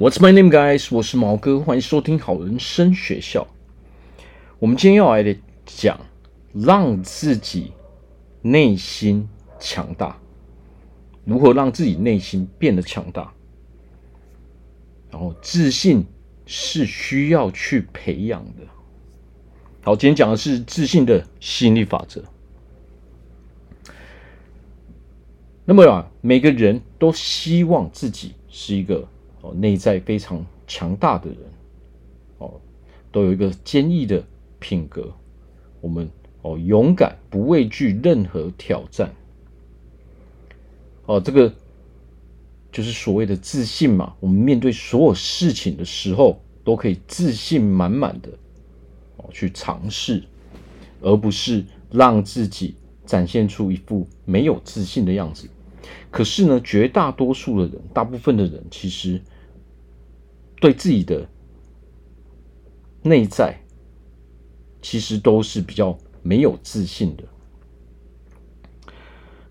What's my name, guys？我是毛哥，欢迎收听好人生学校。我们今天要来的讲，让自己内心强大，如何让自己内心变得强大。然后，自信是需要去培养的。好，今天讲的是自信的吸引力法则。那么啊，每个人都希望自己是一个。哦，内在非常强大的人，哦，都有一个坚毅的品格。我们哦，勇敢，不畏惧任何挑战。哦，这个就是所谓的自信嘛。我们面对所有事情的时候，都可以自信满满的哦去尝试，而不是让自己展现出一副没有自信的样子。可是呢，绝大多数的人，大部分的人，其实对自己的内在，其实都是比较没有自信的。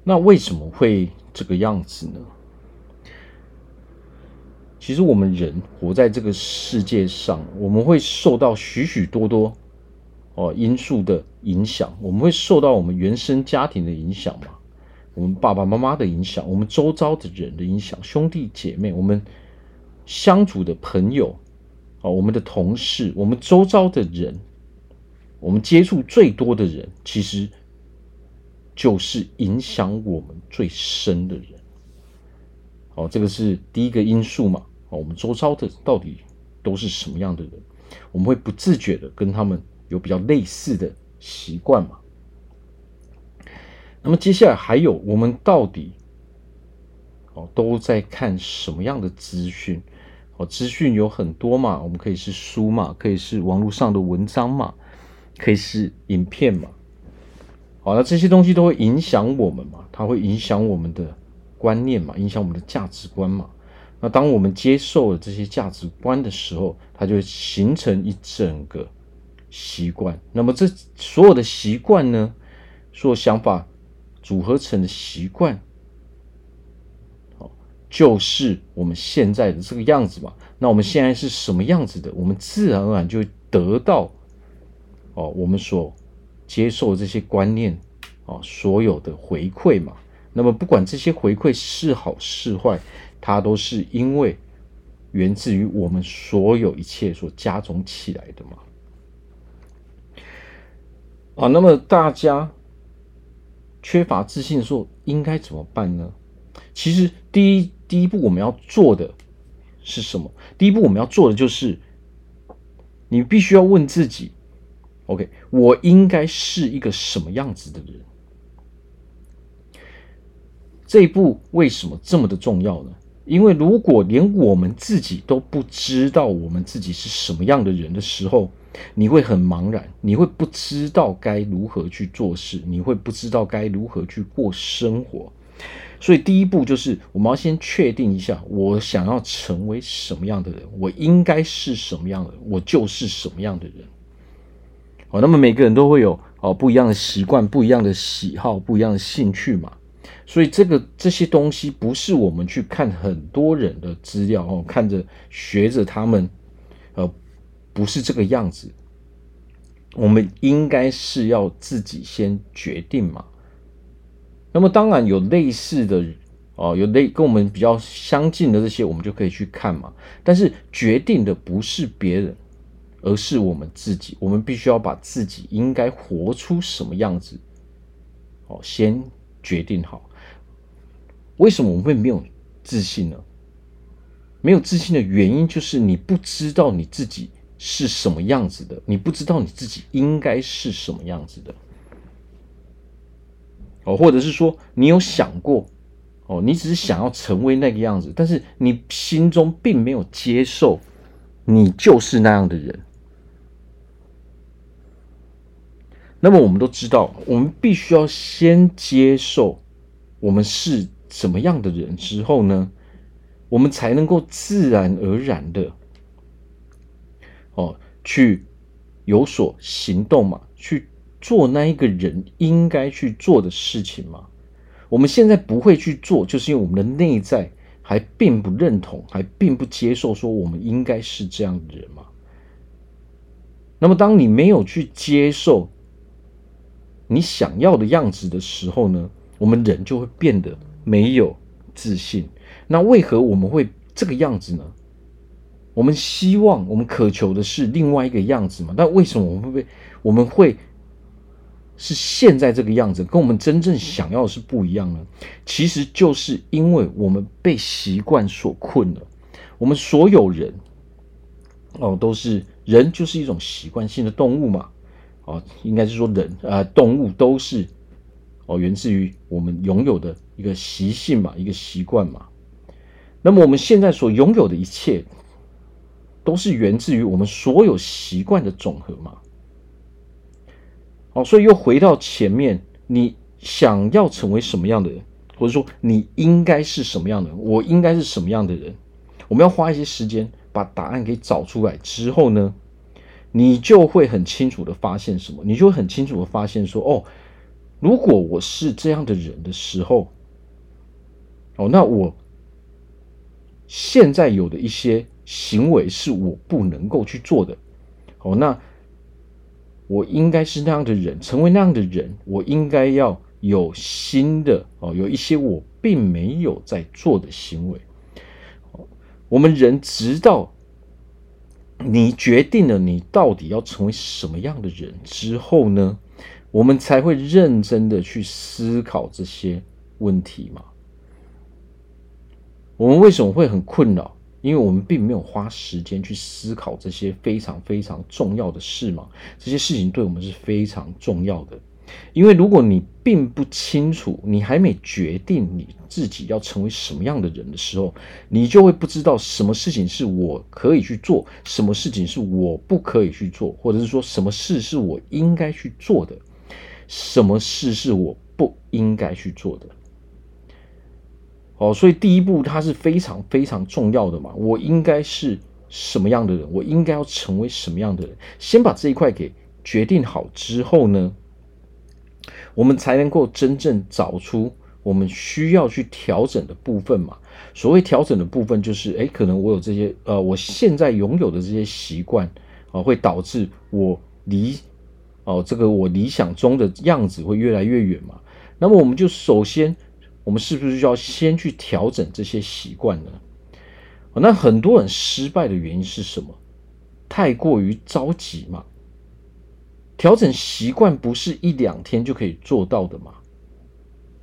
那为什么会这个样子呢？其实我们人活在这个世界上，我们会受到许许多多哦因素的影响，我们会受到我们原生家庭的影响嘛。我们爸爸妈妈的影响，我们周遭的人的影响，兄弟姐妹，我们相处的朋友，啊，我们的同事，我们周遭的人，我们接触最多的人，其实就是影响我们最深的人。好，这个是第一个因素嘛。我们周遭的到底都是什么样的人？我们会不自觉的跟他们有比较类似的习惯嘛？那么接下来还有，我们到底哦都在看什么样的资讯？哦，资讯有很多嘛，我们可以是书嘛，可以是网络上的文章嘛，可以是影片嘛。好，那这些东西都会影响我们嘛，它会影响我们的观念嘛，影响我们的价值观嘛。那当我们接受了这些价值观的时候，它就形成一整个习惯。那么这所有的习惯呢，所有想法。组合成的习惯，就是我们现在的这个样子嘛。那我们现在是什么样子的？我们自然而然就得到哦，我们所接受这些观念哦，所有的回馈嘛。那么不管这些回馈是好是坏，它都是因为源自于我们所有一切所加总起来的嘛。啊，那么大家。缺乏自信的时候应该怎么办呢？其实第一第一步我们要做的是什么？第一步我们要做的就是，你必须要问自己：OK，我应该是一个什么样子的人？这一步为什么这么的重要呢？因为如果连我们自己都不知道我们自己是什么样的人的时候，你会很茫然，你会不知道该如何去做事，你会不知道该如何去过生活。所以第一步就是我们要先确定一下，我想要成为什么样的人，我应该是什么样的人，我就是什么样的人。好，那么每个人都会有哦不一样的习惯、不一样的喜好、不一样的兴趣嘛。所以这个这些东西不是我们去看很多人的资料哦，看着学着他们，呃。不是这个样子，我们应该是要自己先决定嘛。那么当然有类似的哦，有类跟我们比较相近的这些，我们就可以去看嘛。但是决定的不是别人，而是我们自己。我们必须要把自己应该活出什么样子，哦，先决定好。为什么我们会没有自信呢？没有自信的原因就是你不知道你自己。是什么样子的？你不知道你自己应该是什么样子的，哦，或者是说你有想过，哦，你只是想要成为那个样子，但是你心中并没有接受你就是那样的人。那么我们都知道，我们必须要先接受我们是怎么样的人之后呢，我们才能够自然而然的。哦，去有所行动嘛，去做那一个人应该去做的事情嘛。我们现在不会去做，就是因为我们的内在还并不认同，还并不接受说我们应该是这样的人嘛？那么，当你没有去接受你想要的样子的时候呢，我们人就会变得没有自信。那为何我们会这个样子呢？我们希望、我们渴求的是另外一个样子嘛？但为什么我们会被我们会是现在这个样子，跟我们真正想要的是不一样呢？其实就是因为我们被习惯所困了。我们所有人哦，都是人，就是一种习惯性的动物嘛。哦，应该是说人啊、动物都是哦，源自于我们拥有的一个习性嘛，一个习惯嘛。那么我们现在所拥有的一切，都是源自于我们所有习惯的总和嘛。好，所以又回到前面，你想要成为什么样的人，或者说你应该是什么样的人，我应该是什么样的人，我们要花一些时间把答案给找出来之后呢，你就会很清楚的发现什么？你就会很清楚的发现说，哦，如果我是这样的人的时候，哦，那我现在有的一些。行为是我不能够去做的，哦，那我应该是那样的人，成为那样的人，我应该要有新的哦，有一些我并没有在做的行为。我们人直到你决定了你到底要成为什么样的人之后呢，我们才会认真的去思考这些问题嘛。我们为什么会很困扰？因为我们并没有花时间去思考这些非常非常重要的事嘛，这些事情对我们是非常重要的。因为如果你并不清楚，你还没决定你自己要成为什么样的人的时候，你就会不知道什么事情是我可以去做，什么事情是我不可以去做，或者是说什么事是我应该去做的，什么事是我不应该去做的。哦，所以第一步它是非常非常重要的嘛。我应该是什么样的人？我应该要成为什么样的人？先把这一块给决定好之后呢，我们才能够真正找出我们需要去调整的部分嘛。所谓调整的部分，就是诶，可能我有这些呃，我现在拥有的这些习惯啊，会导致我离哦这个我理想中的样子会越来越远嘛。那么我们就首先。我们是不是就要先去调整这些习惯呢？那很多人失败的原因是什么？太过于着急嘛。调整习惯不是一两天就可以做到的嘛。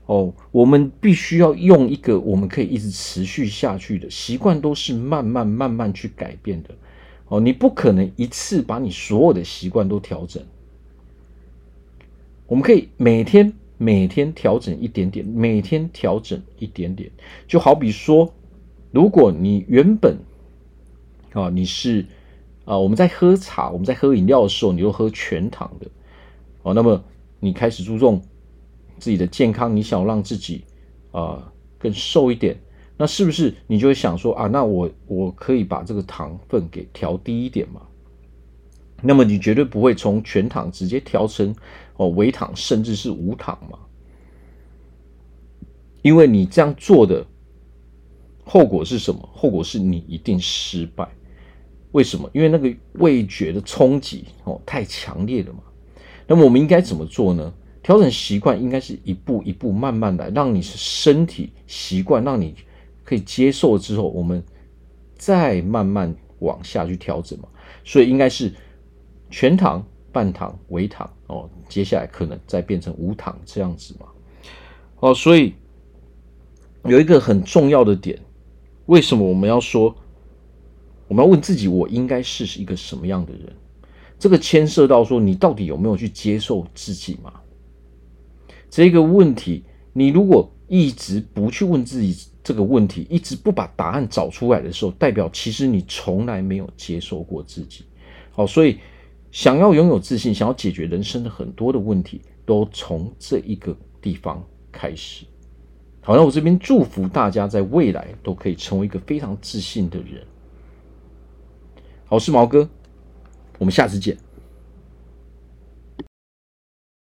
哦，我们必须要用一个我们可以一直持续下去的习惯，都是慢慢慢慢去改变的。哦，你不可能一次把你所有的习惯都调整。我们可以每天。每天调整一点点，每天调整一点点，就好比说，如果你原本啊，你是啊，我们在喝茶，我们在喝饮料的时候，你都喝全糖的，哦，那么你开始注重自己的健康，你想让自己啊更瘦一点，那是不是你就会想说啊，那我我可以把这个糖分给调低一点嘛？那么你绝对不会从全躺直接调成哦微躺，甚至是无躺嘛？因为你这样做的后果是什么？后果是你一定失败。为什么？因为那个味觉的冲击哦太强烈了嘛。那么我们应该怎么做呢？调整习惯应该是一步一步慢慢来，让你身体习惯，让你可以接受之后，我们再慢慢往下去调整嘛。所以应该是。全糖、半糖、微糖哦，接下来可能再变成无糖这样子嘛。哦，所以有一个很重要的点，为什么我们要说，我们要问自己，我应该是一个什么样的人？这个牵涉到说，你到底有没有去接受自己嘛？这个问题，你如果一直不去问自己这个问题，一直不把答案找出来的时候，代表其实你从来没有接受过自己。好，所以。想要拥有自信，想要解决人生的很多的问题，都从这一个地方开始。好，那我这边祝福大家在未来都可以成为一个非常自信的人。好，我是毛哥，我们下次见。